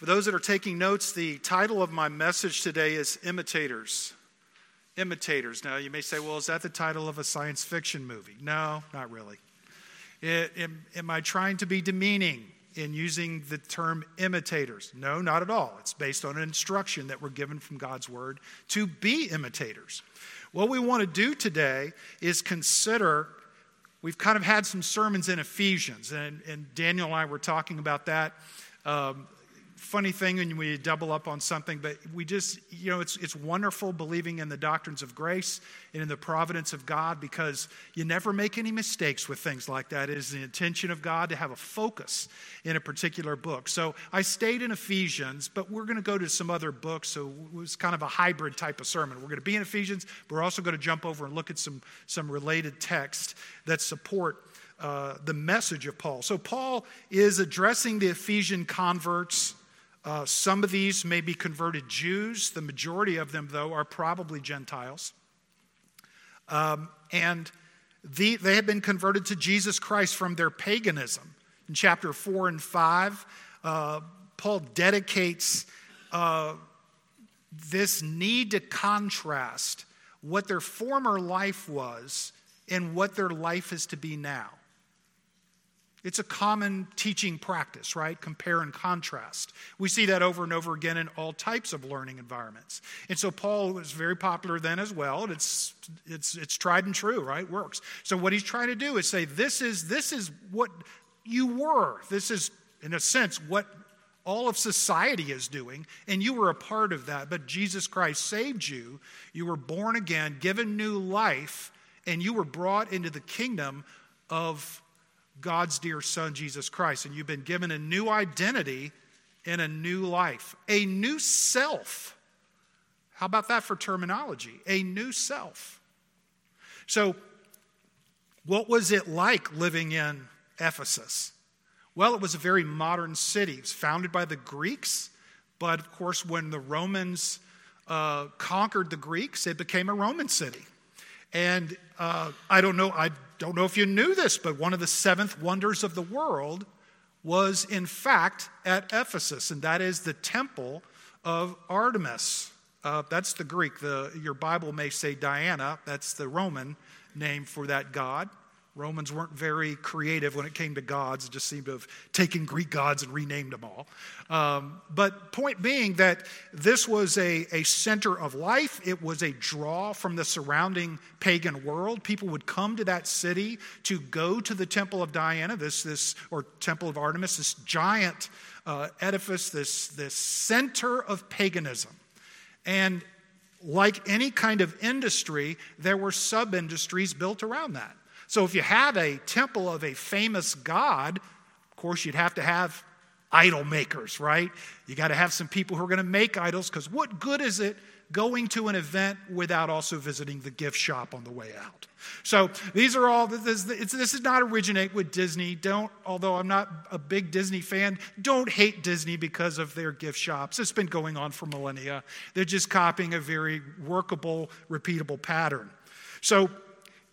For those that are taking notes, the title of my message today is Imitators. Imitators. Now, you may say, well, is that the title of a science fiction movie? No, not really. It, am, am I trying to be demeaning in using the term imitators? No, not at all. It's based on an instruction that we're given from God's Word to be imitators. What we want to do today is consider. We've kind of had some sermons in Ephesians, and, and Daniel and I were talking about that um, funny thing when we double up on something, but we just, you know, it's, it's wonderful believing in the doctrines of grace and in the providence of God because you never make any mistakes with things like that. It is the intention of God to have a focus in a particular book. So I stayed in Ephesians, but we're going to go to some other books. So it was kind of a hybrid type of sermon. We're going to be in Ephesians, but we're also going to jump over and look at some, some related texts that support uh, the message of Paul. So, Paul is addressing the Ephesian converts uh, some of these may be converted Jews. The majority of them, though, are probably Gentiles. Um, and the, they have been converted to Jesus Christ from their paganism. In chapter 4 and 5, uh, Paul dedicates uh, this need to contrast what their former life was and what their life is to be now. It's a common teaching practice, right? Compare and contrast. We see that over and over again in all types of learning environments. And so Paul was very popular then as well. It's, it's, it's tried and true, right? Works. So what he's trying to do is say, this is, this is what you were. This is, in a sense, what all of society is doing, and you were a part of that. But Jesus Christ saved you. You were born again, given new life, and you were brought into the kingdom of God's dear Son, Jesus Christ, and you've been given a new identity in a new life, a new self. How about that for terminology? A new self. So, what was it like living in Ephesus? Well, it was a very modern city. It was founded by the Greeks, but of course, when the Romans uh, conquered the Greeks, it became a Roman city. And uh, I don't know, I don't know if you knew this, but one of the seventh wonders of the world was, in fact, at Ephesus, and that is the temple of Artemis. Uh, that's the Greek. The, your Bible may say Diana, that's the Roman name for that god. Romans weren't very creative when it came to gods, it just seemed to have taken Greek gods and renamed them all. Um, but, point being that this was a, a center of life, it was a draw from the surrounding pagan world. People would come to that city to go to the Temple of Diana, this, this or Temple of Artemis, this giant uh, edifice, this, this center of paganism. And like any kind of industry, there were sub industries built around that. So if you had a temple of a famous god, of course, you'd have to have idol makers, right? You got to have some people who are going to make idols because what good is it going to an event without also visiting the gift shop on the way out? So these are all, this, this does not originate with Disney. Don't, although I'm not a big Disney fan, don't hate Disney because of their gift shops. It's been going on for millennia. They're just copying a very workable, repeatable pattern. So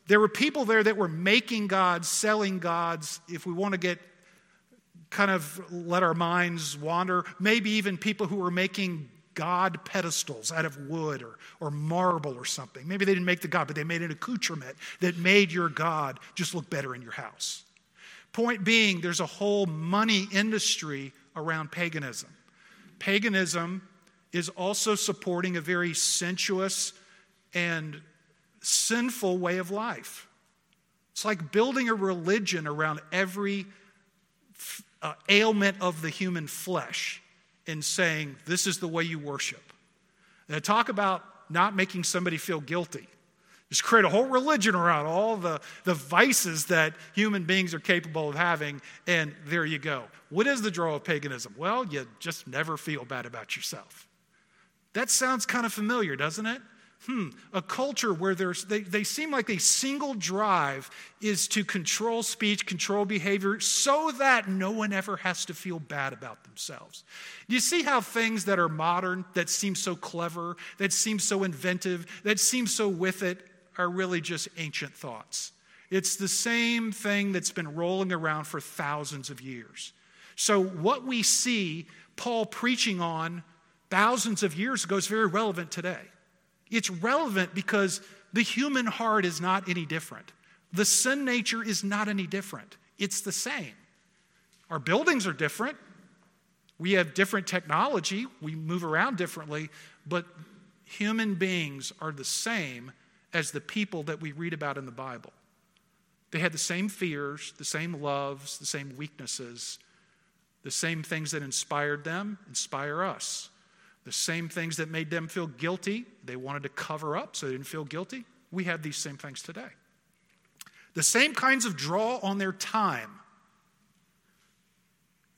there were people there that were making gods, selling gods. If we want to get kind of let our minds wander, maybe even people who were making god pedestals out of wood or, or marble or something. Maybe they didn't make the god, but they made an accoutrement that made your god just look better in your house. Point being, there's a whole money industry around paganism. Paganism is also supporting a very sensuous and sinful way of life. It's like building a religion around every uh, ailment of the human flesh and saying, This is the way you worship. Now, talk about not making somebody feel guilty. Just create a whole religion around all the, the vices that human beings are capable of having, and there you go. What is the draw of paganism? Well, you just never feel bad about yourself. That sounds kind of familiar, doesn't it? Hmm, a culture where they, they seem like a single drive is to control speech, control behavior, so that no one ever has to feel bad about themselves. You see how things that are modern, that seem so clever, that seem so inventive, that seem so with it, are really just ancient thoughts. It's the same thing that's been rolling around for thousands of years. So, what we see Paul preaching on thousands of years ago is very relevant today. It's relevant because the human heart is not any different. The sin nature is not any different. It's the same. Our buildings are different. We have different technology. We move around differently. But human beings are the same as the people that we read about in the Bible. They had the same fears, the same loves, the same weaknesses, the same things that inspired them inspire us. The same things that made them feel guilty, they wanted to cover up so they didn't feel guilty. We have these same things today. The same kinds of draw on their time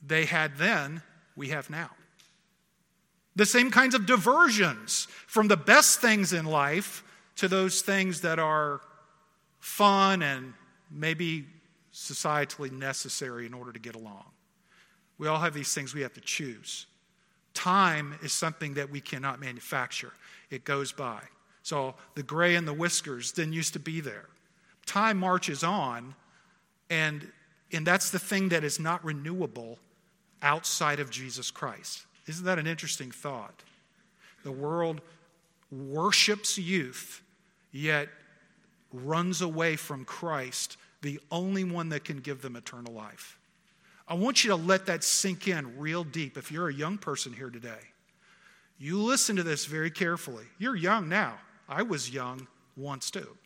they had then, we have now. The same kinds of diversions from the best things in life to those things that are fun and maybe societally necessary in order to get along. We all have these things we have to choose. Time is something that we cannot manufacture, it goes by. So the gray and the whiskers didn't used to be there. Time marches on, and, and that's the thing that is not renewable outside of Jesus Christ. Isn't that an interesting thought? The world worships youth, yet runs away from Christ, the only one that can give them eternal life. I want you to let that sink in real deep if you're a young person here today. You listen to this very carefully. You're young now. I was young once too.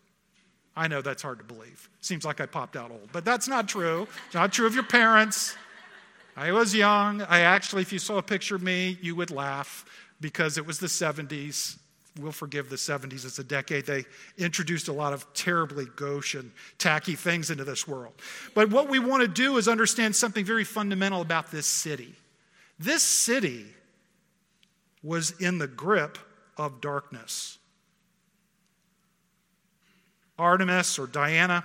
I know that's hard to believe. Seems like I popped out old, but that's not true. It's not true of your parents. I was young. I actually, if you saw a picture of me, you would laugh because it was the 70s we'll forgive the 70s as a decade. They introduced a lot of terribly gauche and tacky things into this world. But what we want to do is understand something very fundamental about this city. This city was in the grip of darkness. Artemis or Diana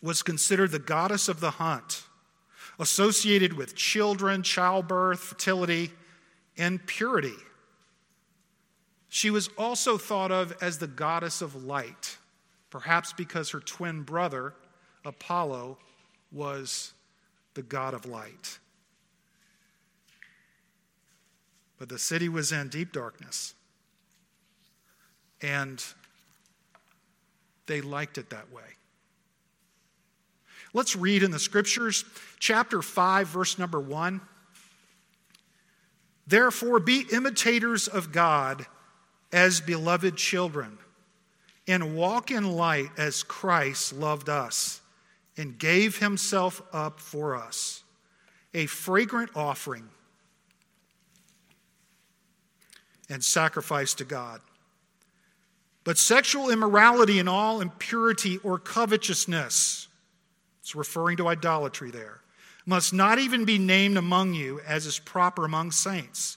was considered the goddess of the hunt, associated with children, childbirth, fertility, and purity. She was also thought of as the goddess of light, perhaps because her twin brother, Apollo, was the god of light. But the city was in deep darkness. And they liked it that way. Let's read in the scriptures, chapter 5, verse number 1. Therefore, be imitators of God as beloved children and walk in light as Christ loved us and gave himself up for us, a fragrant offering and sacrifice to God. But sexual immorality and all impurity or covetousness, it's referring to idolatry there, must not even be named among you as is proper among saints.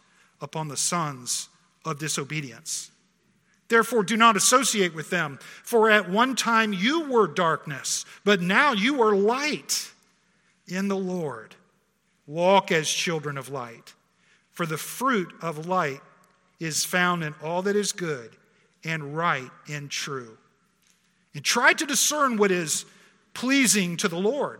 upon the sons of disobedience. Therefore, do not associate with them, for at one time you were darkness, but now you are light in the Lord. Walk as children of light, for the fruit of light is found in all that is good and right and true. And try to discern what is pleasing to the Lord.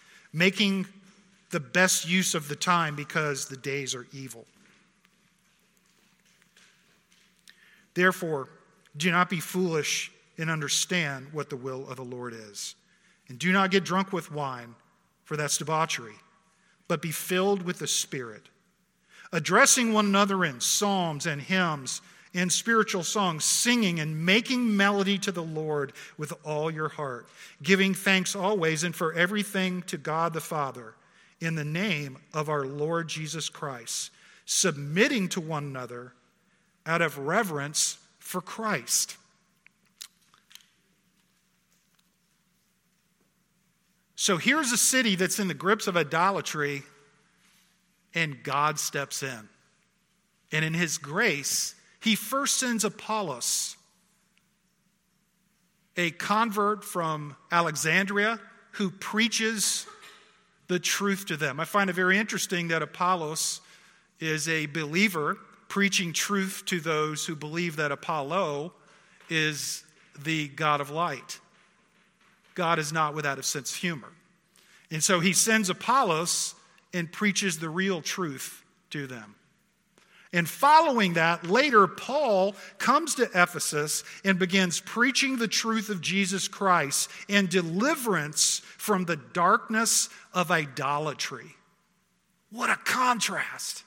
making the best use of the time because the days are evil. Therefore, do not be foolish and understand what the will of the Lord is. And do not get drunk with wine, for that's debauchery, but be filled with the Spirit, addressing one another in psalms and hymns and spiritual songs, singing and making melody to the Lord with all your heart, giving thanks always and for everything to God the Father in the name of our Lord Jesus Christ, submitting to one another out of reverence for Christ. So here's a city that's in the grips of idolatry, and God steps in. And in his grace, he first sends Apollos, a convert from Alexandria who preaches the truth to them. I find it very interesting that Apollos is a believer preaching truth to those who believe that Apollo is the God of light. God is not without a sense of humor. And so he sends Apollos and preaches the real truth to them. And following that, later, Paul comes to Ephesus and begins preaching the truth of Jesus Christ and deliverance from the darkness of idolatry. What a contrast!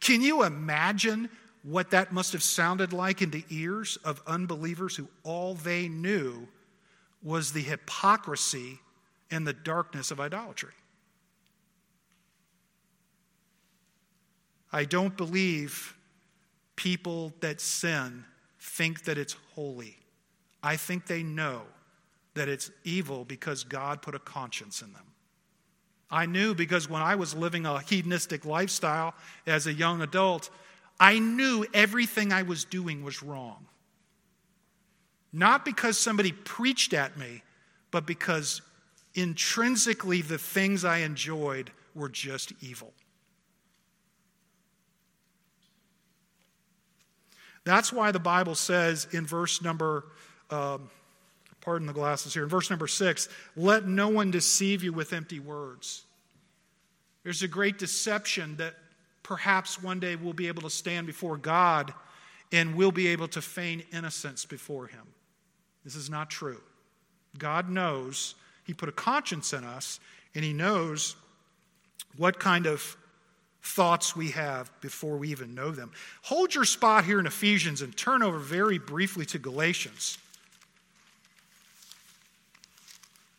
Can you imagine what that must have sounded like in the ears of unbelievers who all they knew was the hypocrisy and the darkness of idolatry? I don't believe people that sin think that it's holy. I think they know that it's evil because God put a conscience in them. I knew because when I was living a hedonistic lifestyle as a young adult, I knew everything I was doing was wrong. Not because somebody preached at me, but because intrinsically the things I enjoyed were just evil. That's why the Bible says in verse number, um, pardon the glasses here, in verse number six, let no one deceive you with empty words. There's a great deception that perhaps one day we'll be able to stand before God and we'll be able to feign innocence before Him. This is not true. God knows, He put a conscience in us, and He knows what kind of thoughts we have before we even know them. Hold your spot here in Ephesians and turn over very briefly to Galatians.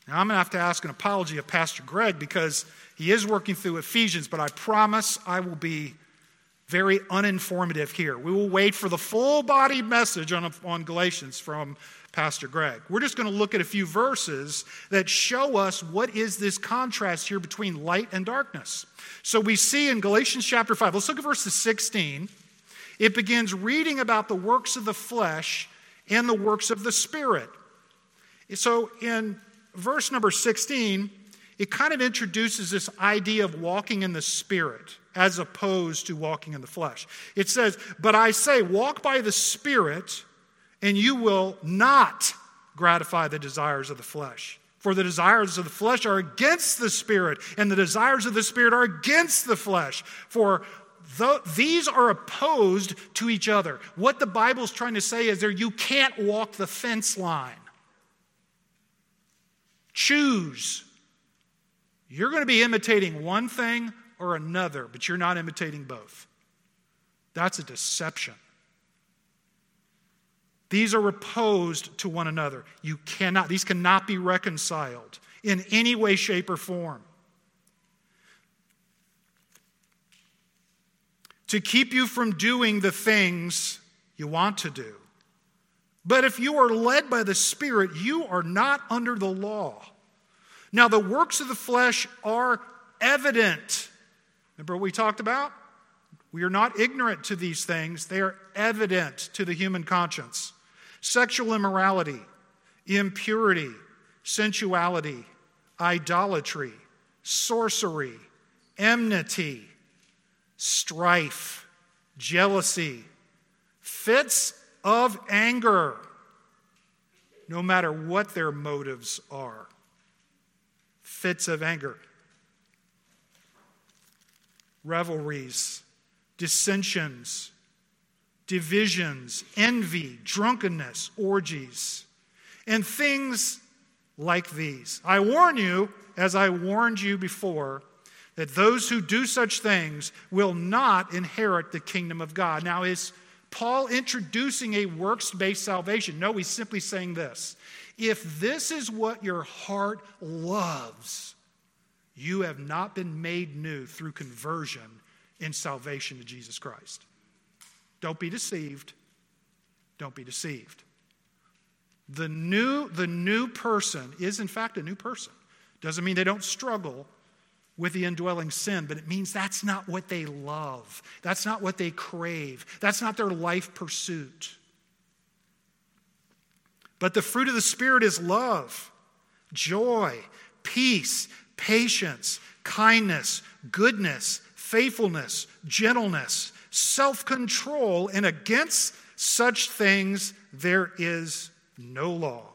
Now, I'm going to have to ask an apology of Pastor Greg because he is working through Ephesians, but I promise I will be very uninformative here. We will wait for the full body message on, on Galatians from Pastor Greg. We're just going to look at a few verses that show us what is this contrast here between light and darkness. So we see in Galatians chapter 5, let's look at verses 16. It begins reading about the works of the flesh and the works of the Spirit. So in verse number 16, it kind of introduces this idea of walking in the Spirit as opposed to walking in the flesh. It says, But I say, walk by the Spirit and you will not gratify the desires of the flesh. For the desires of the flesh are against the spirit, and the desires of the spirit are against the flesh. For these are opposed to each other. What the Bible is trying to say is there you can't walk the fence line. Choose. You're going to be imitating one thing or another, but you're not imitating both. That's a deception. These are opposed to one another. You cannot, these cannot be reconciled in any way, shape, or form. To keep you from doing the things you want to do. But if you are led by the Spirit, you are not under the law. Now, the works of the flesh are evident. Remember what we talked about? We are not ignorant to these things, they are evident to the human conscience sexual immorality, impurity, sensuality, idolatry, sorcery, enmity, strife, jealousy, fits of anger, no matter what their motives are. Fits of anger, revelries, dissensions, divisions, envy, drunkenness, orgies, and things like these. I warn you, as I warned you before, that those who do such things will not inherit the kingdom of God. Now, is Paul introducing a works based salvation? No, he's simply saying this. If this is what your heart loves, you have not been made new through conversion in salvation to Jesus Christ. Don't be deceived. Don't be deceived. The new, the new person is, in fact, a new person. Doesn't mean they don't struggle with the indwelling sin, but it means that's not what they love. That's not what they crave. That's not their life pursuit. But the fruit of the Spirit is love, joy, peace, patience, kindness, goodness, faithfulness, gentleness, self control, and against such things there is no law.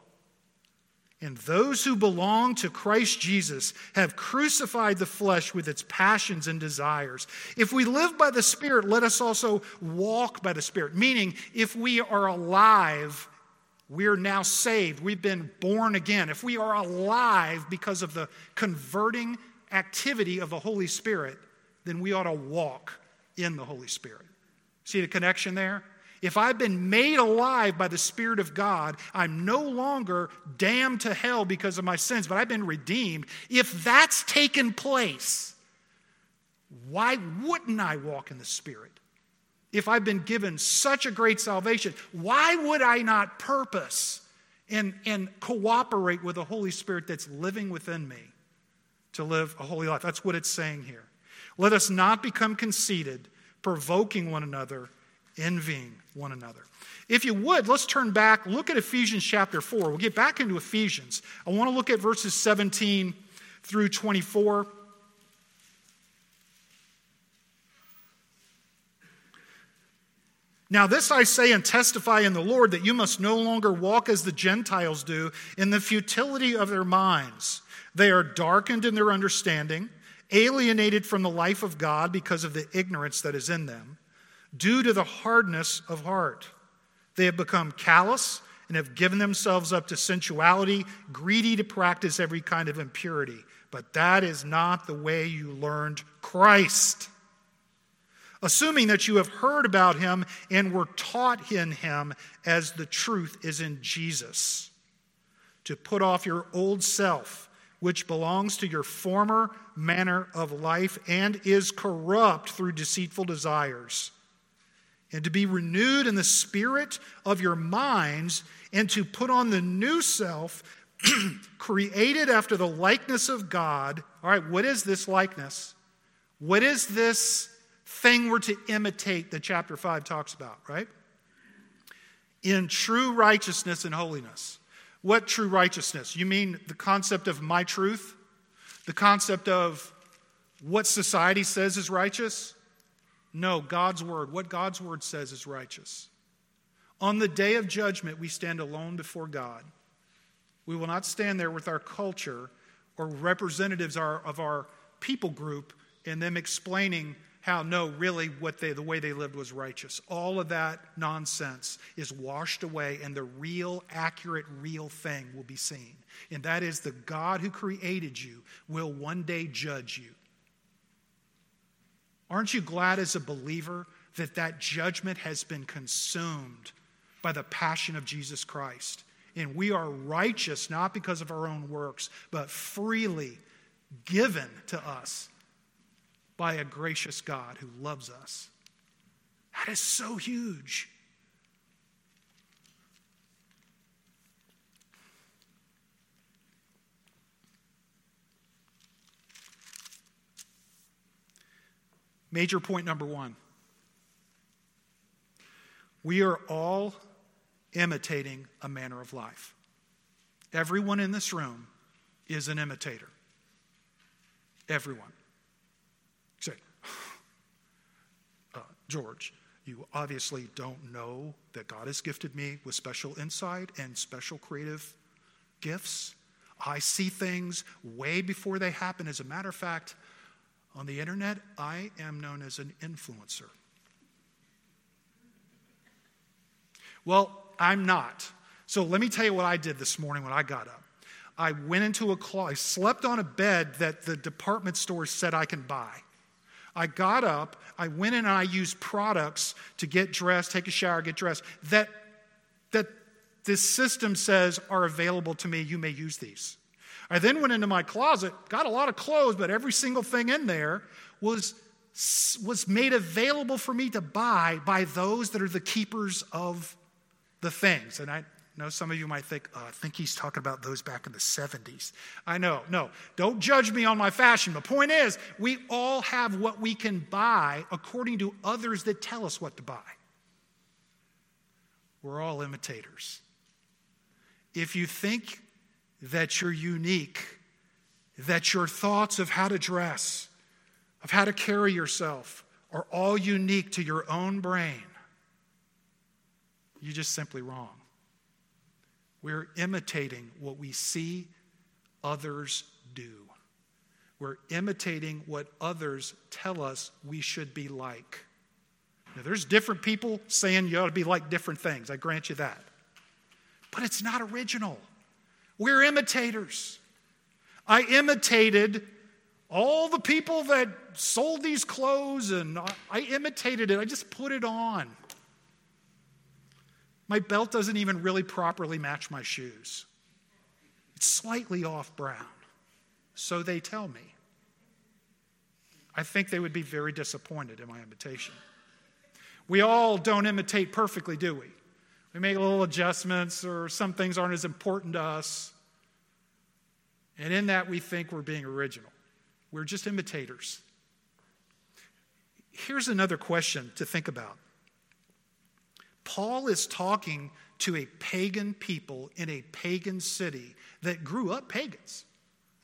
And those who belong to Christ Jesus have crucified the flesh with its passions and desires. If we live by the Spirit, let us also walk by the Spirit. Meaning, if we are alive, we're now saved. We've been born again. If we are alive because of the converting activity of the Holy Spirit, then we ought to walk in the Holy Spirit. See the connection there? If I've been made alive by the Spirit of God, I'm no longer damned to hell because of my sins, but I've been redeemed. If that's taken place, why wouldn't I walk in the Spirit? If I've been given such a great salvation, why would I not purpose and, and cooperate with the Holy Spirit that's living within me to live a holy life? That's what it's saying here. Let us not become conceited, provoking one another envying one another. If you would, let's turn back, look at Ephesians chapter 4. We'll get back into Ephesians. I want to look at verses 17 through 24. Now, this I say and testify in the Lord that you must no longer walk as the Gentiles do in the futility of their minds. They are darkened in their understanding, alienated from the life of God because of the ignorance that is in them due to the hardness of heart. They have become callous and have given themselves up to sensuality, greedy to practice every kind of impurity. But that is not the way you learned Christ. Assuming that you have heard about him and were taught in him as the truth is in Jesus. To put off your old self, which belongs to your former manner of life and is corrupt through deceitful desires and to be renewed in the spirit of your minds, and to put on the new self, created after the likeness of God. All right, what is this likeness? What is this thing we're to imitate that chapter 5 talks about, right? In true righteousness and holiness. What true righteousness? You mean the concept of my truth? The concept of what society says is righteous? No, God's word. What God's word says is righteous. On the day of judgment, we stand alone before God. We will not stand there with our culture or representatives of our people group and them explaining how no really what they the way they lived was righteous. All of that nonsense is washed away and the real accurate real thing will be seen. And that is the god who created you will one day judge you. Aren't you glad as a believer that that judgment has been consumed by the passion of Jesus Christ? And we are righteous not because of our own works, but freely given to us by a gracious God who loves us. That is so huge. Major point number one we are all imitating a manner of life. Everyone in this room is an imitator. Everyone. Say, uh, George, you obviously don't know that God has gifted me with special insight and special creative gifts. I see things way before they happen. As a matter of fact, on the internet, I am known as an influencer. Well, I'm not. So let me tell you what I did this morning when I got up. I went into a closet, I slept on a bed that the department store said I can buy. I got up, I went and I used products to get dressed, take a shower, get dressed, that, that this system says are available to me. You may use these. I then went into my closet, got a lot of clothes, but every single thing in there was, was made available for me to buy by those that are the keepers of the things. And I know some of you might think, oh, I think he's talking about those back in the 70s. I know, no, don't judge me on my fashion. The point is, we all have what we can buy according to others that tell us what to buy. We're all imitators. If you think that you're unique, that your thoughts of how to dress, of how to carry yourself, are all unique to your own brain, you're just simply wrong. We're imitating what we see others do. We're imitating what others tell us we should be like. Now, there's different people saying you ought to be like different things. I grant you that. But it's not original. We're imitators. I imitated all the people that sold these clothes and I imitated it. I just put it on. My belt doesn't even really properly match my shoes. It's slightly off brown. So they tell me. I think they would be very disappointed in my imitation. We all don't imitate perfectly, do we? We make little adjustments, or some things aren't as important to us. And in that, we think we're being original. We're just imitators. Here's another question to think about Paul is talking to a pagan people in a pagan city that grew up pagans.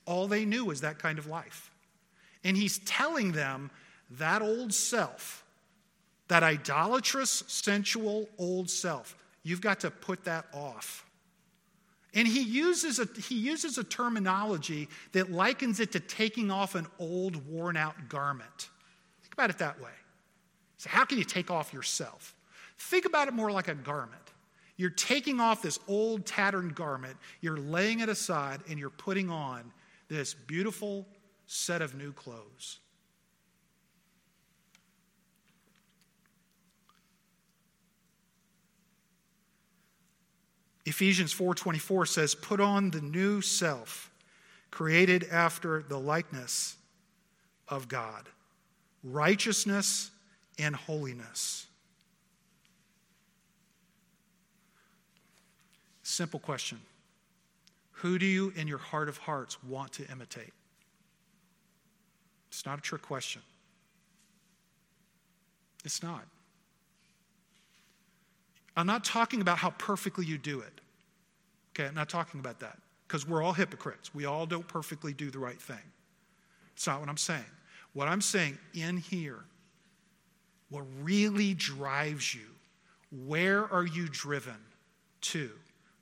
All they knew was that kind of life. And he's telling them that old self, that idolatrous, sensual old self, you've got to put that off. And he uses, a, he uses a terminology that likens it to taking off an old, worn out garment. Think about it that way. So, how can you take off yourself? Think about it more like a garment. You're taking off this old, tattered garment, you're laying it aside, and you're putting on this beautiful set of new clothes. Ephesians 4:24 says put on the new self created after the likeness of God righteousness and holiness Simple question Who do you, in your heart of hearts, want to imitate? It's not a trick question. It's not. I'm not talking about how perfectly you do it. Okay, I'm not talking about that because we're all hypocrites. We all don't perfectly do the right thing. It's not what I'm saying. What I'm saying in here, what really drives you, where are you driven to?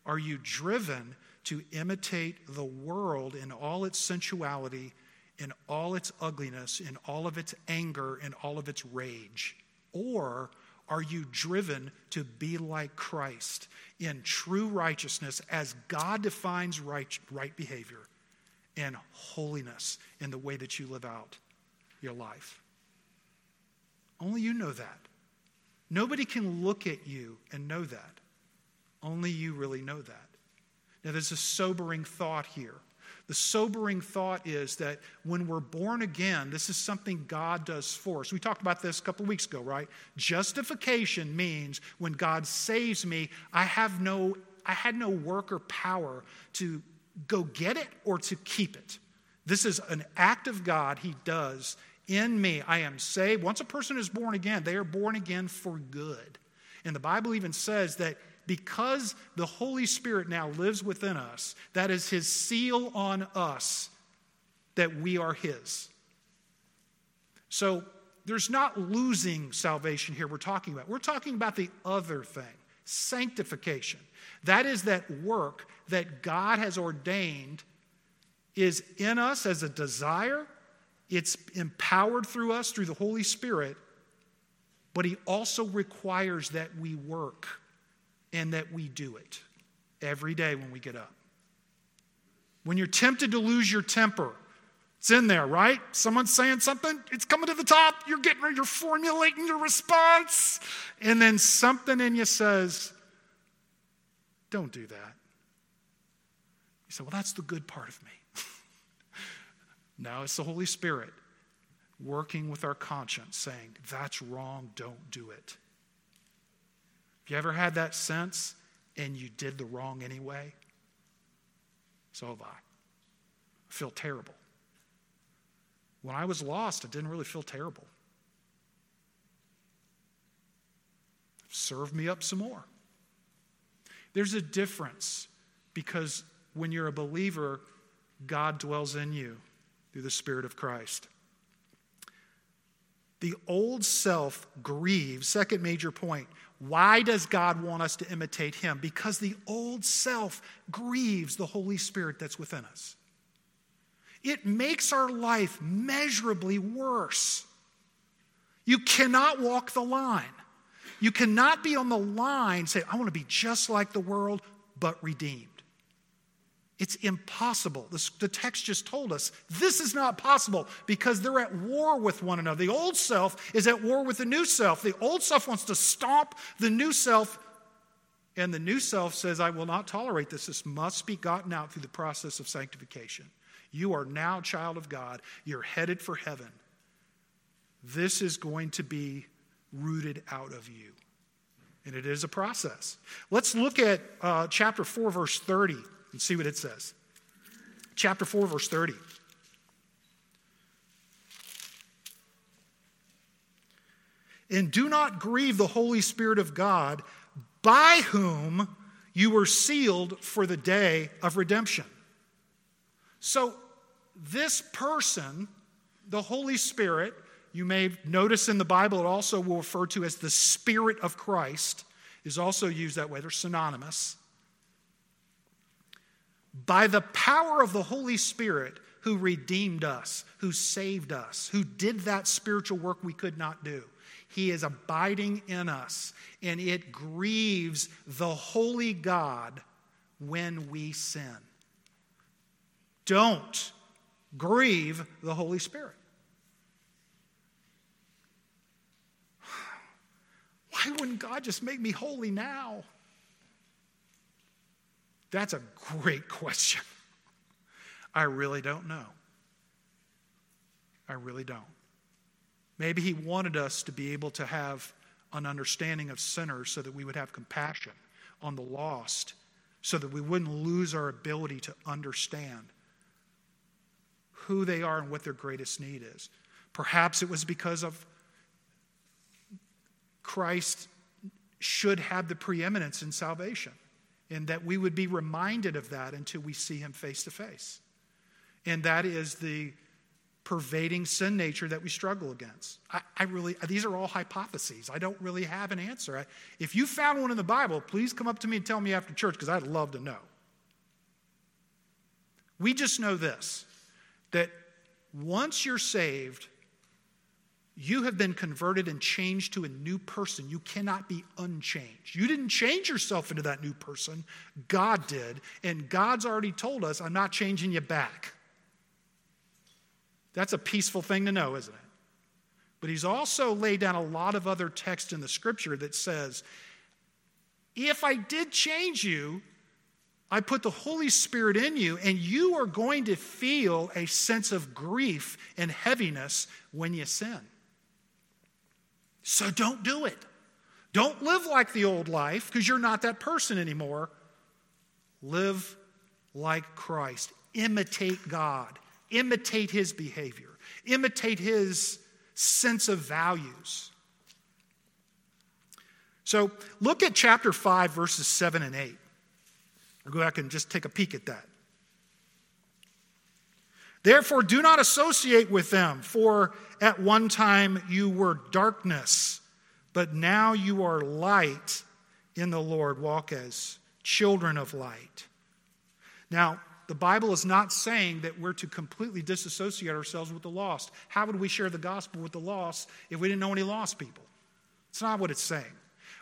Are you driven to imitate the world in all its sensuality, in all its ugliness, in all of its anger, in all of its rage? Or are you driven to be like Christ in true righteousness as God defines right, right behavior and holiness in the way that you live out your life? Only you know that. Nobody can look at you and know that. Only you really know that. Now, there's a sobering thought here. The sobering thought is that when we're born again, this is something God does for us. We talked about this a couple weeks ago, right? Justification means when God saves me, I have no I had no work or power to go get it or to keep it. This is an act of God he does in me. I am saved. Once a person is born again, they are born again for good. And the Bible even says that because the Holy Spirit now lives within us, that is his seal on us that we are his. So there's not losing salvation here we're talking about. We're talking about the other thing sanctification. That is that work that God has ordained is in us as a desire, it's empowered through us through the Holy Spirit, but He also requires that we work and that we do it every day when we get up. When you're tempted to lose your temper, it's in there, right? Someone's saying something, it's coming to the top, you're getting you're formulating your response, and then something in you says, Don't do that. You say, Well, that's the good part of me. no, it's the Holy Spirit working with our conscience, saying, That's wrong, don't do it. You ever had that sense and you did the wrong anyway? So have I. I feel terrible. When I was lost, I didn't really feel terrible. Serve me up some more. There's a difference because when you're a believer, God dwells in you through the Spirit of Christ. The old self grieves. Second major point. Why does God want us to imitate Him? Because the old self grieves the Holy Spirit that's within us it makes our life measurably worse. You cannot walk the line. You cannot be on the line, say, I want to be just like the world, but redeemed. It's impossible. the text just told us this is not possible because they're at war with one another. The old self is at war with the new self. The old self wants to stomp the new self, and the new self says, I will not tolerate this. This must be gotten out through the process of sanctification. You are now child of God. You're headed for heaven. This is going to be rooted out of you. And it is a process. Let's look at uh, chapter 4, verse 30, and see what it says. Chapter 4, verse 30. And do not grieve the Holy Spirit of God, by whom you were sealed for the day of redemption. So, this person, the Holy Spirit, you may notice in the Bible it also will refer to as the Spirit of Christ, is also used that way. They're synonymous. By the power of the Holy Spirit who redeemed us, who saved us, who did that spiritual work we could not do. He is abiding in us, and it grieves the holy God when we sin. Don't grieve the Holy Spirit. Why wouldn't God just make me holy now? That's a great question. I really don't know. I really don't. Maybe He wanted us to be able to have an understanding of sinners so that we would have compassion on the lost, so that we wouldn't lose our ability to understand who they are and what their greatest need is. Perhaps it was because of Christ should have the preeminence in salvation, and that we would be reminded of that until we see him face to face. And that is the pervading sin nature that we struggle against. I, I, really, these are all hypotheses. I don't really have an answer. I, if you found one in the Bible, please come up to me and tell me after church because I'd love to know. We just know this that once you're saved, you have been converted and changed to a new person. You cannot be unchanged. You didn't change yourself into that new person, God did. And God's already told us, I'm not changing you back. That's a peaceful thing to know, isn't it? But He's also laid down a lot of other text in the scripture that says, if I did change you, I put the Holy Spirit in you, and you are going to feel a sense of grief and heaviness when you sin. So don't do it. Don't live like the old life because you're not that person anymore. Live like Christ. Imitate God. Imitate his behavior. Imitate his sense of values. So look at chapter 5, verses 7 and 8. I'll go back and just take a peek at that. Therefore, do not associate with them, for at one time you were darkness, but now you are light in the Lord. Walk as children of light. Now, the Bible is not saying that we're to completely disassociate ourselves with the lost. How would we share the gospel with the lost if we didn't know any lost people? It's not what it's saying.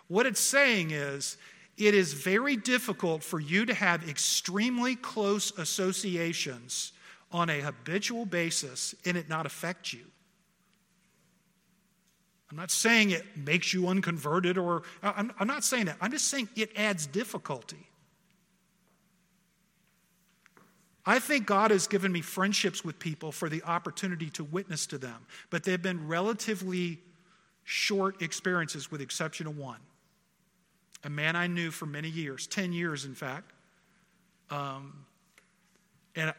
What it's saying is it is very difficult for you to have extremely close associations on a habitual basis and it not affect you. I'm not saying it makes you unconverted or, I'm, I'm not saying that. I'm just saying it adds difficulty. I think God has given me friendships with people for the opportunity to witness to them, but they've been relatively short experiences, with exception of one. A man I knew for many years, 10 years, in fact. Um, and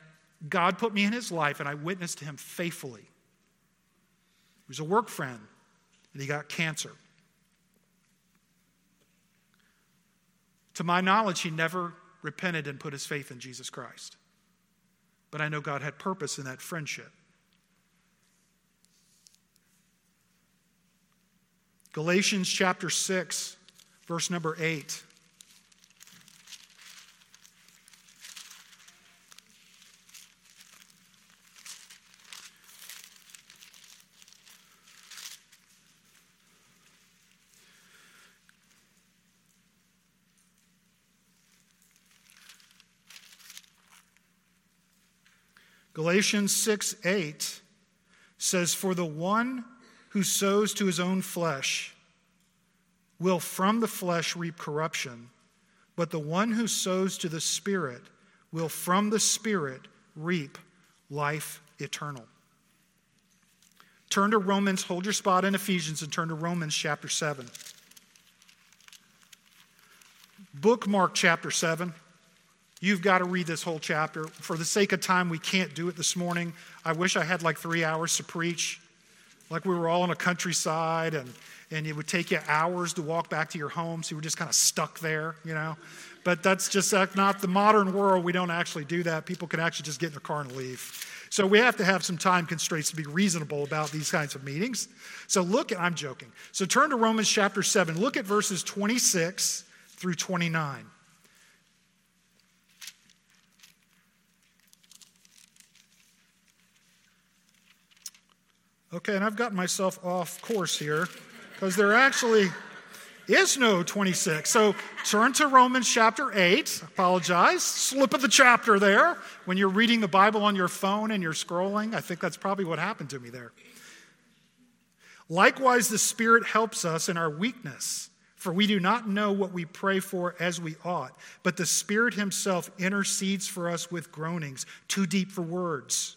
God put me in his life, and I witnessed him faithfully. He was a work friend, and he got cancer. To my knowledge, he never repented and put his faith in Jesus Christ. But I know God had purpose in that friendship. Galatians chapter 6, verse number 8. Galatians 6 8 says, For the one who sows to his own flesh will from the flesh reap corruption, but the one who sows to the Spirit will from the Spirit reap life eternal. Turn to Romans, hold your spot in Ephesians, and turn to Romans chapter 7. Bookmark chapter 7. You've got to read this whole chapter. For the sake of time, we can't do it this morning. I wish I had like three hours to preach, like we were all in a countryside and, and it would take you hours to walk back to your home, so you were just kind of stuck there, you know. But that's just not the modern world. We don't actually do that. People can actually just get in their car and leave. So we have to have some time constraints to be reasonable about these kinds of meetings. So look at, I'm joking. So turn to Romans chapter 7. Look at verses 26 through 29. Okay, and I've gotten myself off course here because there actually is no 26. So turn to Romans chapter 8. Apologize. Slip of the chapter there. When you're reading the Bible on your phone and you're scrolling, I think that's probably what happened to me there. Likewise, the Spirit helps us in our weakness, for we do not know what we pray for as we ought, but the Spirit Himself intercedes for us with groanings too deep for words.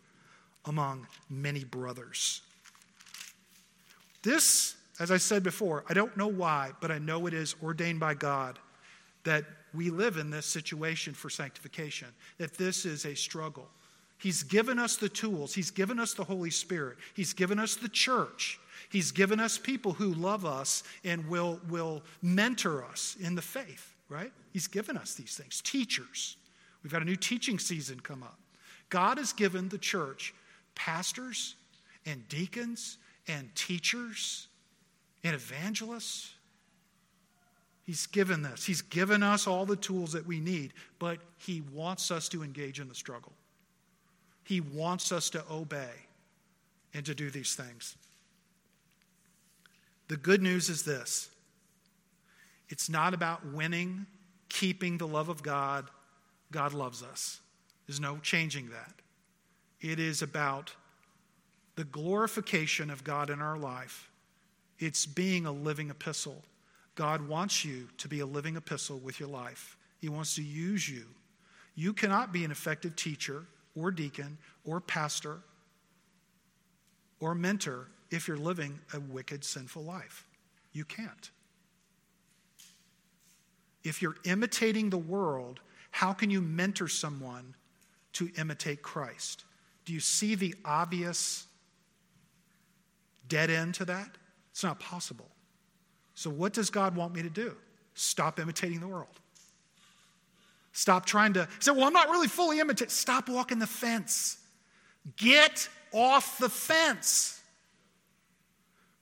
among many brothers. This, as I said before, I don't know why, but I know it is ordained by God that we live in this situation for sanctification, that this is a struggle. He's given us the tools, He's given us the Holy Spirit, He's given us the church. He's given us people who love us and will, will mentor us in the faith, right? He's given us these things. Teachers. We've got a new teaching season come up. God has given the church pastors and deacons and teachers and evangelists. He's given this. He's given us all the tools that we need, but He wants us to engage in the struggle. He wants us to obey and to do these things. The good news is this it's not about winning, keeping the love of God. God loves us. There's no changing that. It is about the glorification of God in our life. It's being a living epistle, God wants you to be a living epistle with your life. He wants to use you. You cannot be an effective teacher or deacon or pastor or mentor if you're living a wicked, sinful life. You can't. If you're imitating the world, how can you mentor someone to imitate Christ? Do you see the obvious dead end to that? It's not possible. So, what does God want me to do? Stop imitating the world. Stop trying to say, well, I'm not really fully imitating. Stop walking the fence. Get off the fence.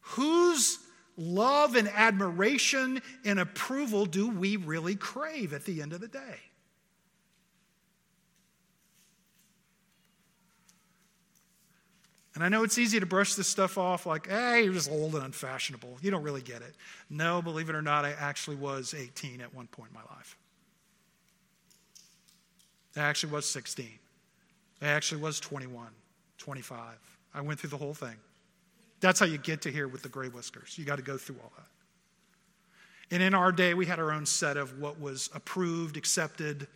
Whose love and admiration and approval do we really crave at the end of the day? And I know it's easy to brush this stuff off like, hey, you're just old and unfashionable. You don't really get it. No, believe it or not, I actually was 18 at one point in my life. I actually was 16. I actually was 21, 25. I went through the whole thing. That's how you get to here with the gray whiskers. You got to go through all that. And in our day, we had our own set of what was approved, accepted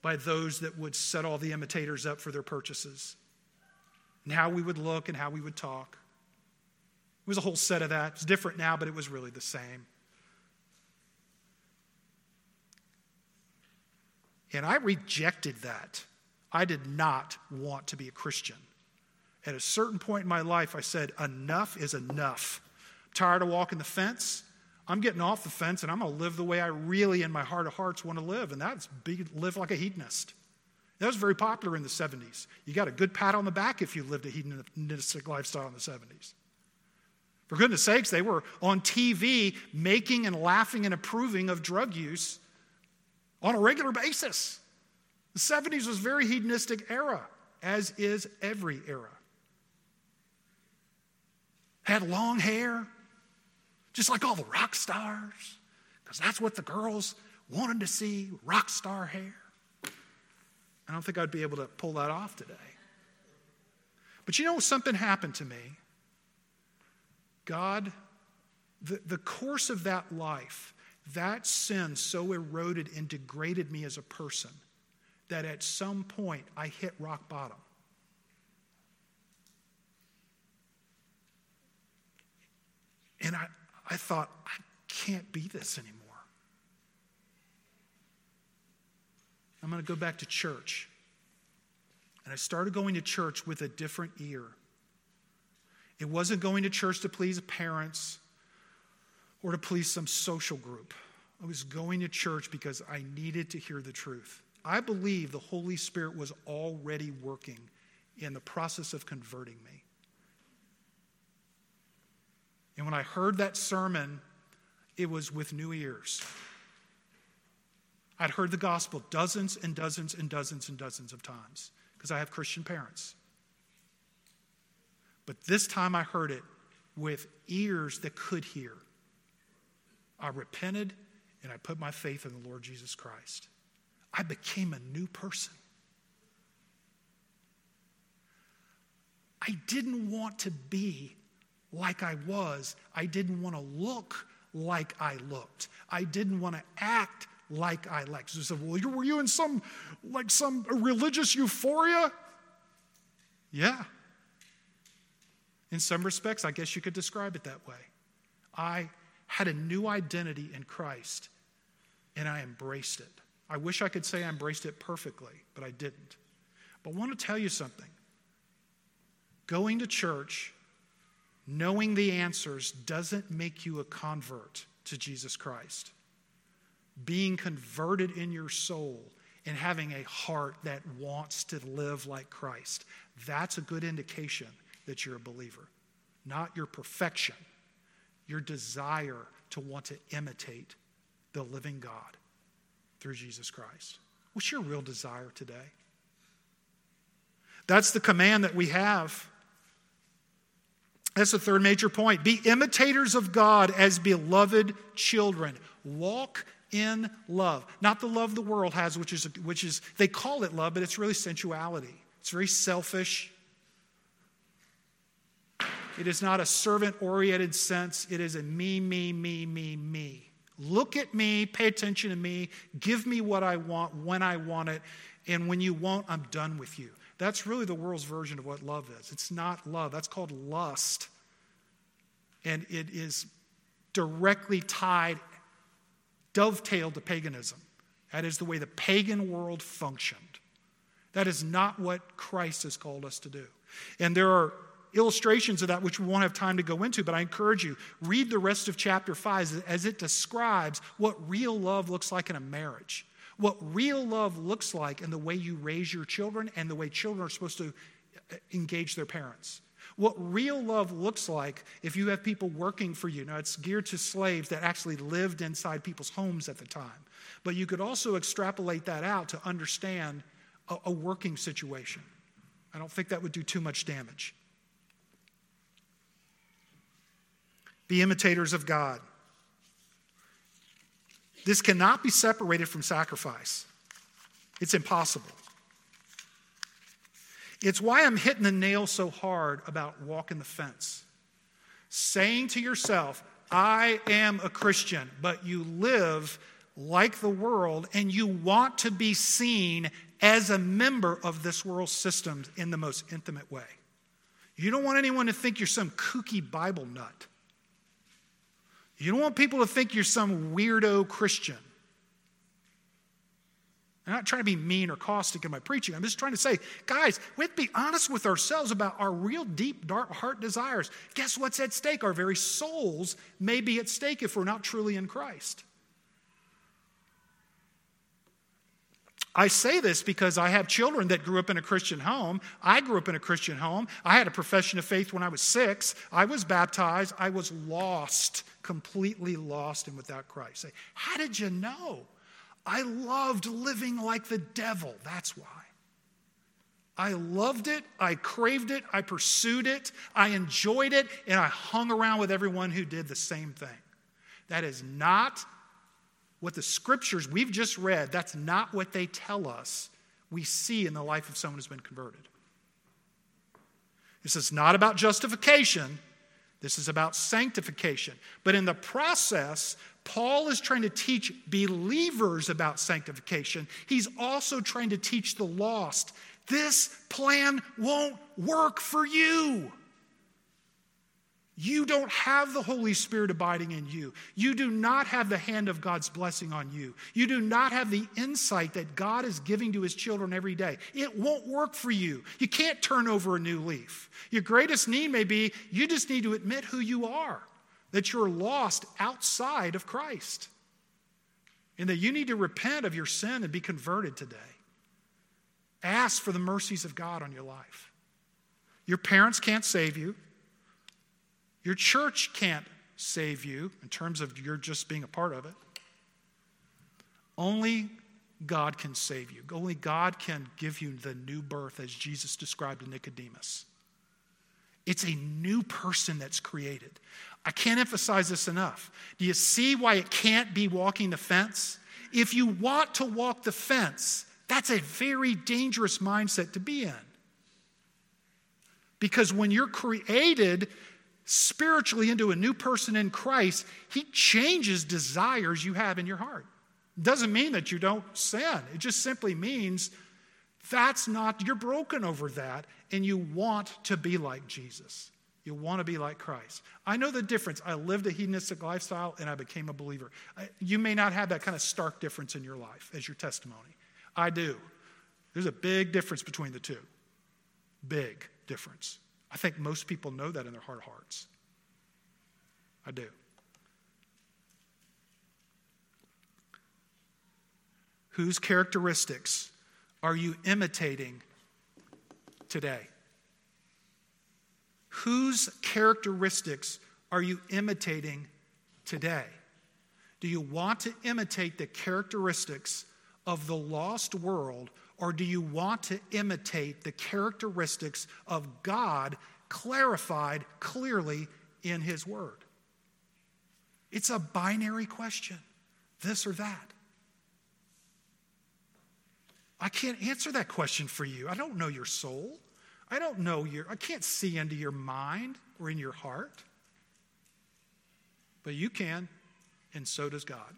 by those that would set all the imitators up for their purchases, and how we would look and how we would talk. It was a whole set of that. It's different now, but it was really the same. And I rejected that. I did not want to be a Christian. At a certain point in my life, I said, enough is enough. I'm tired of walking the fence. I'm getting off the fence and I'm going to live the way I really, in my heart of hearts, want to live. And that's be, live like a hedonist. That was very popular in the 70s. You got a good pat on the back if you lived a hedonistic lifestyle in the 70s. For goodness sakes, they were on TV making and laughing and approving of drug use on a regular basis. The 70s was a very hedonistic era, as is every era had long hair, just like all the rock stars, because that's what the girls wanted to see rock star hair. I don't think I'd be able to pull that off today. But you know, something happened to me. God, the, the course of that life, that sin so eroded and degraded me as a person that at some point I hit rock bottom. And I, I thought, I can't be this anymore. I'm going to go back to church. And I started going to church with a different ear. It wasn't going to church to please parents or to please some social group. I was going to church because I needed to hear the truth. I believe the Holy Spirit was already working in the process of converting me. And when I heard that sermon, it was with new ears. I'd heard the gospel dozens and dozens and dozens and dozens of times because I have Christian parents. But this time I heard it with ears that could hear. I repented and I put my faith in the Lord Jesus Christ. I became a new person. I didn't want to be like I was. I didn't want to look like I looked. I didn't want to act like I liked. So said, well, were you in some, like some religious euphoria? Yeah. In some respects, I guess you could describe it that way. I had a new identity in Christ, and I embraced it. I wish I could say I embraced it perfectly, but I didn't. But I want to tell you something. Going to church knowing the answers doesn't make you a convert to Jesus Christ. Being converted in your soul and having a heart that wants to live like Christ, that's a good indication that you're a believer. Not your perfection, your desire to want to imitate the living God through Jesus Christ. What's your real desire today? That's the command that we have that's the third major point. Be imitators of God as beloved children. Walk in love. Not the love the world has, which is, which is they call it love, but it's really sensuality. It's very selfish. It is not a servant oriented sense. It is a me, me, me, me, me. Look at me, pay attention to me, give me what I want when I want it, and when you won't, I'm done with you. That's really the world's version of what love is. It's not love, that's called lust. And it is directly tied, dovetailed to paganism. That is the way the pagan world functioned. That is not what Christ has called us to do. And there are illustrations of that which we won't have time to go into, but I encourage you, read the rest of chapter 5 as it describes what real love looks like in a marriage, what real love looks like in the way you raise your children and the way children are supposed to engage their parents. What real love looks like if you have people working for you. Now, it's geared to slaves that actually lived inside people's homes at the time. But you could also extrapolate that out to understand a, a working situation. I don't think that would do too much damage. Be imitators of God. This cannot be separated from sacrifice, it's impossible. It's why I'm hitting the nail so hard about walking the fence. Saying to yourself, I am a Christian, but you live like the world and you want to be seen as a member of this world's system in the most intimate way. You don't want anyone to think you're some kooky Bible nut. You don't want people to think you're some weirdo Christian. I'm not trying to be mean or caustic in my preaching. I'm just trying to say, guys, we have to be honest with ourselves about our real deep, dark heart desires. Guess what's at stake? Our very souls may be at stake if we're not truly in Christ. I say this because I have children that grew up in a Christian home. I grew up in a Christian home. I had a profession of faith when I was six. I was baptized. I was lost, completely lost and without Christ. Say, how did you know? I loved living like the devil. That's why. I loved it. I craved it. I pursued it. I enjoyed it. And I hung around with everyone who did the same thing. That is not what the scriptures we've just read, that's not what they tell us we see in the life of someone who's been converted. This is not about justification, this is about sanctification. But in the process, Paul is trying to teach believers about sanctification. He's also trying to teach the lost. This plan won't work for you. You don't have the Holy Spirit abiding in you. You do not have the hand of God's blessing on you. You do not have the insight that God is giving to his children every day. It won't work for you. You can't turn over a new leaf. Your greatest need may be you just need to admit who you are, that you're lost outside of Christ, and that you need to repent of your sin and be converted today. Ask for the mercies of God on your life. Your parents can't save you. Your church can't save you in terms of you're just being a part of it. Only God can save you. Only God can give you the new birth as Jesus described to Nicodemus. It's a new person that's created. I can't emphasize this enough. Do you see why it can't be walking the fence? If you want to walk the fence, that's a very dangerous mindset to be in. Because when you're created spiritually into a new person in Christ, He changes desires you have in your heart. Doesn't mean that you don't sin, it just simply means that's not, you're broken over that and you want to be like Jesus. You want to be like Christ. I know the difference. I lived a hedonistic lifestyle and I became a believer. You may not have that kind of stark difference in your life as your testimony. I do. There's a big difference between the two. Big difference. I think most people know that in their heart of hearts. I do. Whose characteristics are you imitating today? Whose characteristics are you imitating today? Do you want to imitate the characteristics of the lost world or do you want to imitate the characteristics of God clarified clearly in His Word? It's a binary question this or that. I can't answer that question for you. I don't know your soul. I don't know your, I can't see into your mind or in your heart. But you can, and so does God.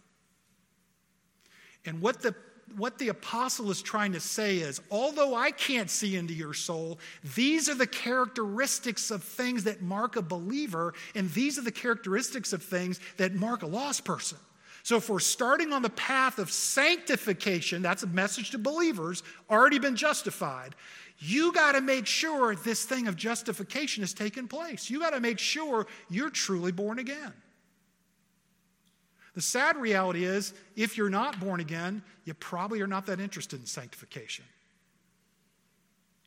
And what the what the apostle is trying to say is although I can't see into your soul, these are the characteristics of things that mark a believer, and these are the characteristics of things that mark a lost person. So, if we're starting on the path of sanctification, that's a message to believers, already been justified, you got to make sure this thing of justification has taken place. You got to make sure you're truly born again. The sad reality is, if you're not born again, you probably are not that interested in sanctification.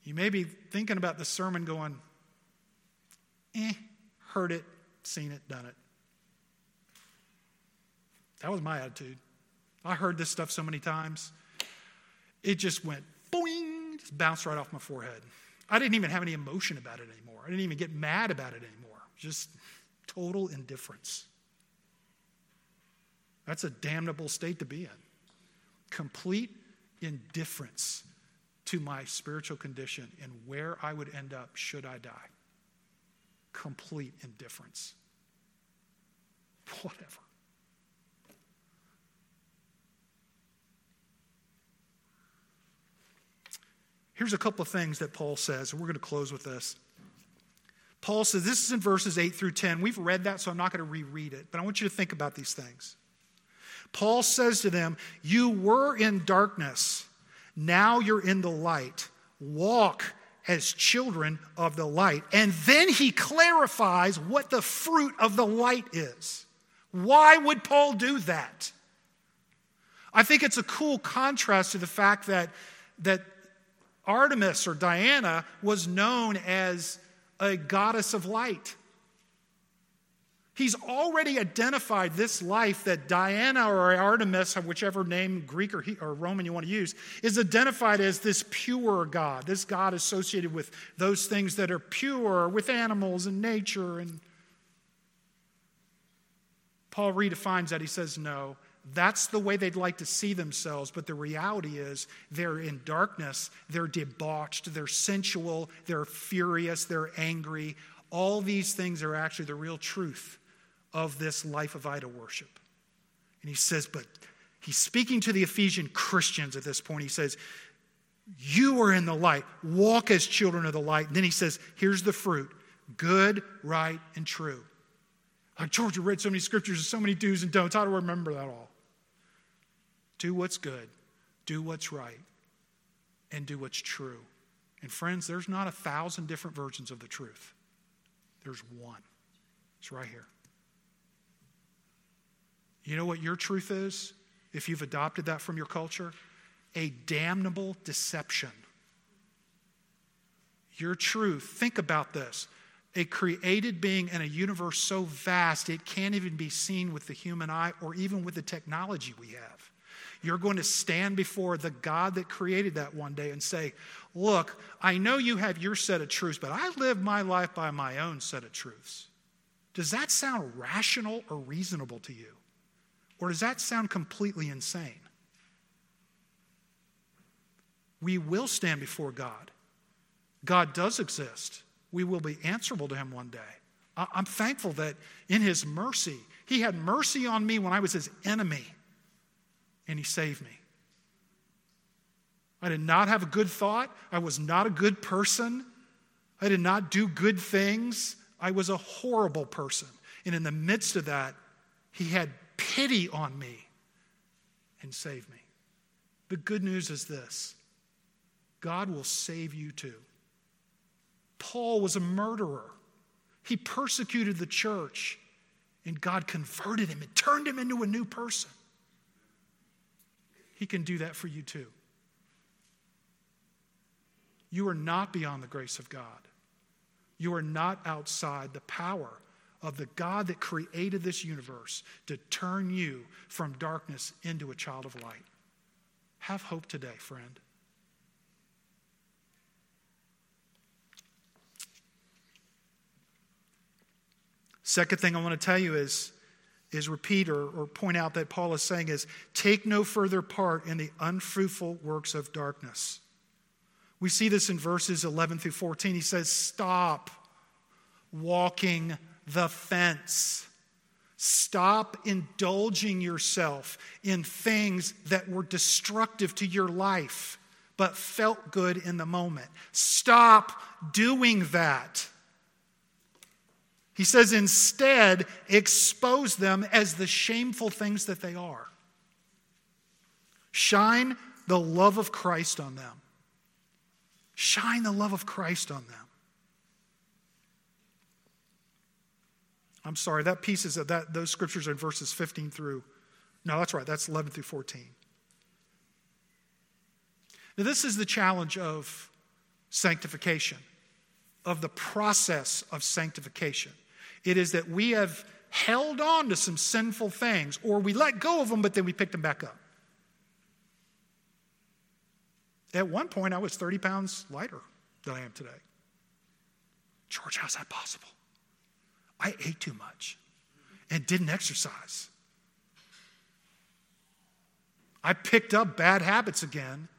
You may be thinking about the sermon going, eh, heard it, seen it, done it. That was my attitude. I heard this stuff so many times. It just went just bounced right off my forehead. I didn't even have any emotion about it anymore. I didn't even get mad about it anymore. Just total indifference. That's a damnable state to be in. Complete indifference to my spiritual condition and where I would end up should I die. Complete indifference. Whatever. Here's a couple of things that Paul says, and we're going to close with this. Paul says, this is in verses 8 through 10. We've read that, so I'm not going to reread it, but I want you to think about these things. Paul says to them, You were in darkness, now you're in the light. Walk as children of the light. And then he clarifies what the fruit of the light is. Why would Paul do that? I think it's a cool contrast to the fact that, that Artemis or Diana was known as a goddess of light. He's already identified this life that Diana or Artemis, whichever name, Greek or, or, Roman you want to use, is identified as this pure God, this God associated with those things that are pure, with animals and nature. And Paul redefines that. He says, no, that's the way they'd like to see themselves, but the reality is they're in darkness, they're debauched, they're sensual, they're furious, they're angry. All these things are actually the real truth of this life of idol worship. And he says, but he's speaking to the Ephesian Christians at this point. He says, You are in the light, walk as children of the light. And then he says, Here's the fruit good, right, and true. Like, George, you read so many scriptures and so many do's and don'ts. How do I remember that all? Do what's good, do what's right, and do what's true. And friends, there's not a thousand different versions of the truth, there's one. It's right here. You know what your truth is if you've adopted that from your culture? A damnable deception. Your truth, think about this. A created being in a universe so vast it can't even be seen with the human eye or even with the technology we have. You're going to stand before the God that created that one day and say, Look, I know you have your set of truths, but I live my life by my own set of truths. Does that sound rational or reasonable to you? Or does that sound completely insane? We will stand before God. God does exist. We will be answerable to Him one day. I'm thankful that in His mercy, He had mercy on me when I was His enemy, and He saved me. I did not have a good thought. I was not a good person. I did not do good things. I was a horrible person. And in the midst of that, He had pity on me and saved me. The good news is this God will save you too. Paul was a murderer, he persecuted the church, and God converted him and turned him into a new person. He can do that for you too. You are not beyond the grace of God. You are not outside the power of the God that created this universe to turn you from darkness into a child of light. Have hope today, friend. Second thing I want to tell you is, is repeat or, or point out that Paul is saying is take no further part in the unfruitful works of darkness. We see this in verses 11 through 14. He says, Stop walking the fence. Stop indulging yourself in things that were destructive to your life but felt good in the moment. Stop doing that. He says, instead, expose them as the shameful things that they are. Shine the love of Christ on them. Shine the love of Christ on them. I'm sorry, that piece is that those scriptures are in verses 15 through. No, that's right. That's 11 through 14. Now, this is the challenge of sanctification, of the process of sanctification. It is that we have held on to some sinful things, or we let go of them, but then we picked them back up. At one point, I was 30 pounds lighter than I am today. George, how's that possible? I ate too much and didn't exercise. I picked up bad habits again,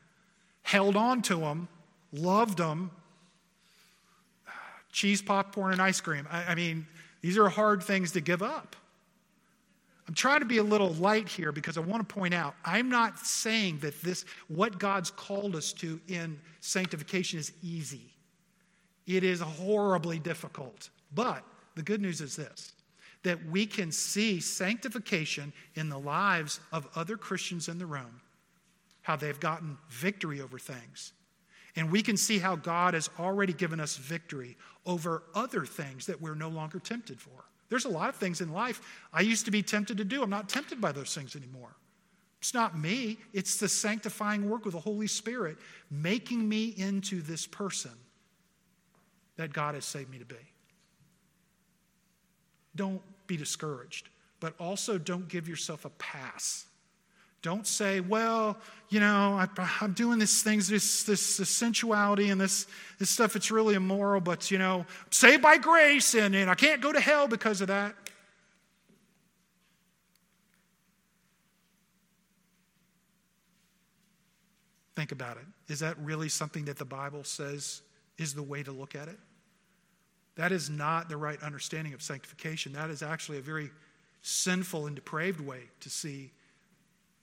held on to them, loved them. Cheese, popcorn, and ice cream. I, I mean, these are hard things to give up. I'm trying to be a little light here because I want to point out I'm not saying that this, what God's called us to in sanctification is easy. It is horribly difficult. But the good news is this that we can see sanctification in the lives of other Christians in the room, how they've gotten victory over things. And we can see how God has already given us victory over other things that we're no longer tempted for. There's a lot of things in life I used to be tempted to do. I'm not tempted by those things anymore. It's not me, it's the sanctifying work of the Holy Spirit making me into this person that God has saved me to be. Don't be discouraged, but also don't give yourself a pass don't say, well, you know, I, am doing these things, this, this, this, sensuality and this, this stuff, it's really immoral, but, you know, saved by grace and, and I can't go to hell because of that. Think about it. Is that really something that the Bible says is the way to look at it? That is not the right understanding of sanctification. That is actually a very sinful and depraved way to see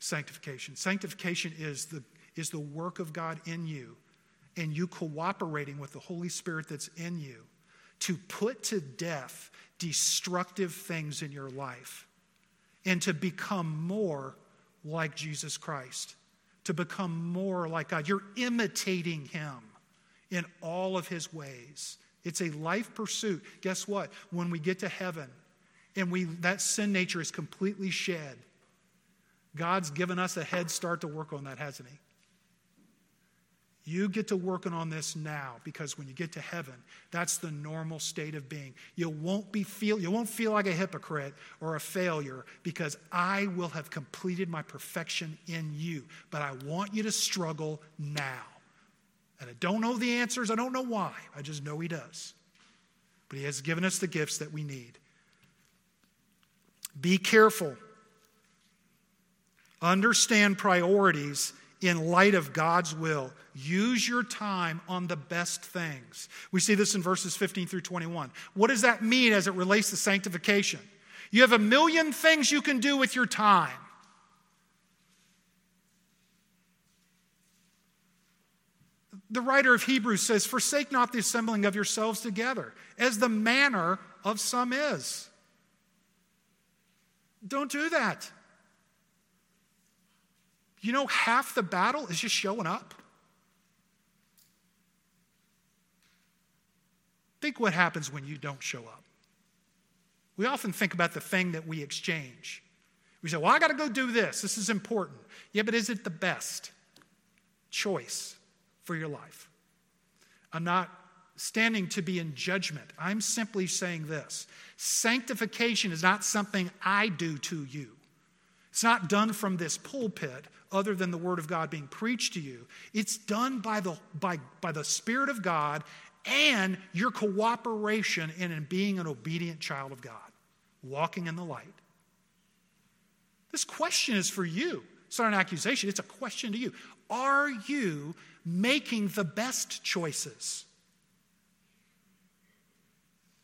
sanctification. Sanctification is the, is the work of God in you and you cooperating with the Holy Spirit that's in you to put to death destructive things in your life and to become more like Jesus Christ, to become more like God. You're imitating Him in all of His ways. It's a life pursuit. Guess what? When we get to heaven and we, that sin nature is completely shed, God's given us a head start to work on that, hasn't He? You get to working on this now because when you get to heaven, that's the normal state of being. You won't be feel you won't feel like a hypocrite or a failure because I will have completed my perfection in you. But I want you to struggle now. And I don't know the answers, I don't know why. I just know he does. But he has given us the gifts that we need. Be careful Understand priorities in light of God's will. Use your time on the best things. We see this in verses 15 through 21. What does that mean as it relates to sanctification? You have a million things you can do with your time. The writer of Hebrews says, Forsake not the assembling of yourselves together, as the manner of some is. Don't do that. You know, half the battle is just showing up. Think what happens when you don't show up. We often think about the thing that we exchange. We say, Well, I got to go do this. This is important. Yeah, but is it the best choice for your life? I'm not standing to be in judgment. I'm simply saying this sanctification is not something I do to you, it's not done from this pulpit other than the Word of God being preached to you. It's done by the, by, by the Spirit of God and your cooperation in, in being an obedient child of God, walking in the light. This question is for you. It's not an accusation, it's a question to you. Are you making the best choices?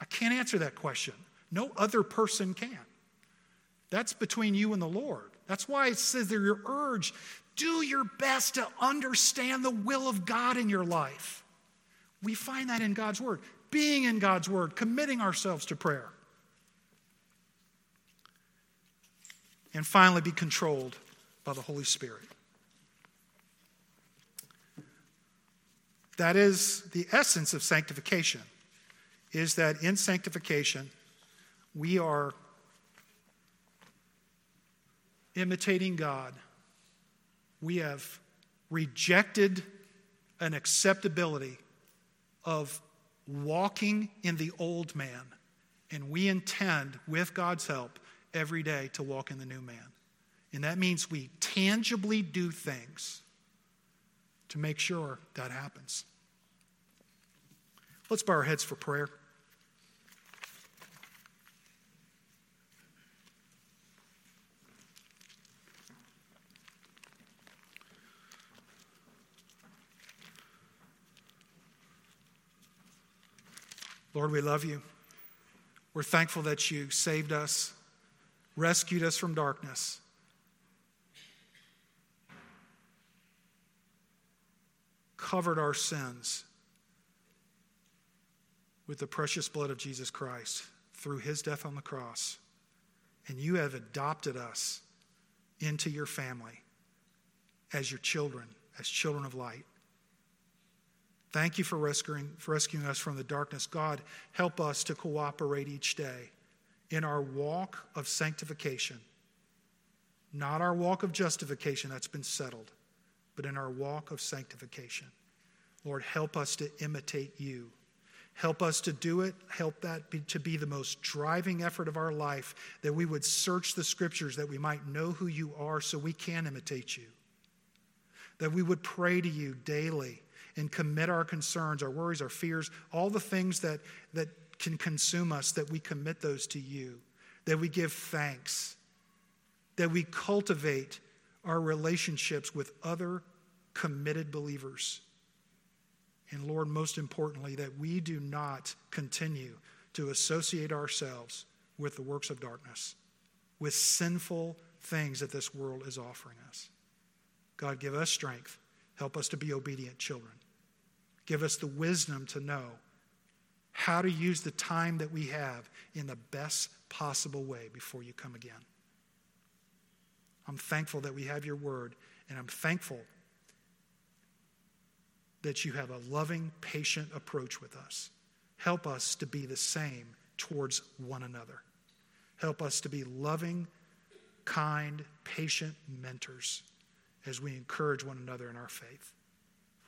I can't answer that question. No other person can. That's between you and the Lord. That's why it says that your urge do your best to understand the will of God in your life. We find that in God's Word. Being in God's Word, committing ourselves to prayer. And finally, be controlled by the Holy Spirit. That is the essence of sanctification, is that in sanctification, we are imitating God. We have rejected an acceptability of walking in the old man, and we intend, with God's help, every day to walk in the new man. And that means we tangibly do things to make sure that happens. Let's bow our heads for prayer. Lord, we love you. We're thankful that you saved us, rescued us from darkness. Covered our sins with the precious blood of Jesus Christ through his death on the cross. And you have adopted us into your family as your children, as children of light. Thank you for rescuing, for rescuing us from the darkness. God, help us to cooperate each day in our walk of sanctification. Not our walk of justification that's been settled, but in our walk of sanctification. Lord, help us to imitate you. Help us to do it. Help that be, to be the most driving effort of our life, that we would search the scriptures, that we might know who you are so we can imitate you. That we would pray to you daily and commit our concerns, our worries, our fears, all the things that, that can consume us, that we commit those to you. That we give thanks. That we cultivate our relationships with other committed believers and Lord, most importantly, that we do not continue to associate ourselves with the works of darkness, with sinful things that this world is offering us. God, give us strength. Help us to be obedient children. Give us the wisdom to know how to use the time that we have in the best possible way before you come again. I'm thankful that we have your word, and I'm thankful that you have a loving, patient approach with us. Help us to be the same towards one another. Help us to be loving, kind, patient mentors as we encourage one another in our faith.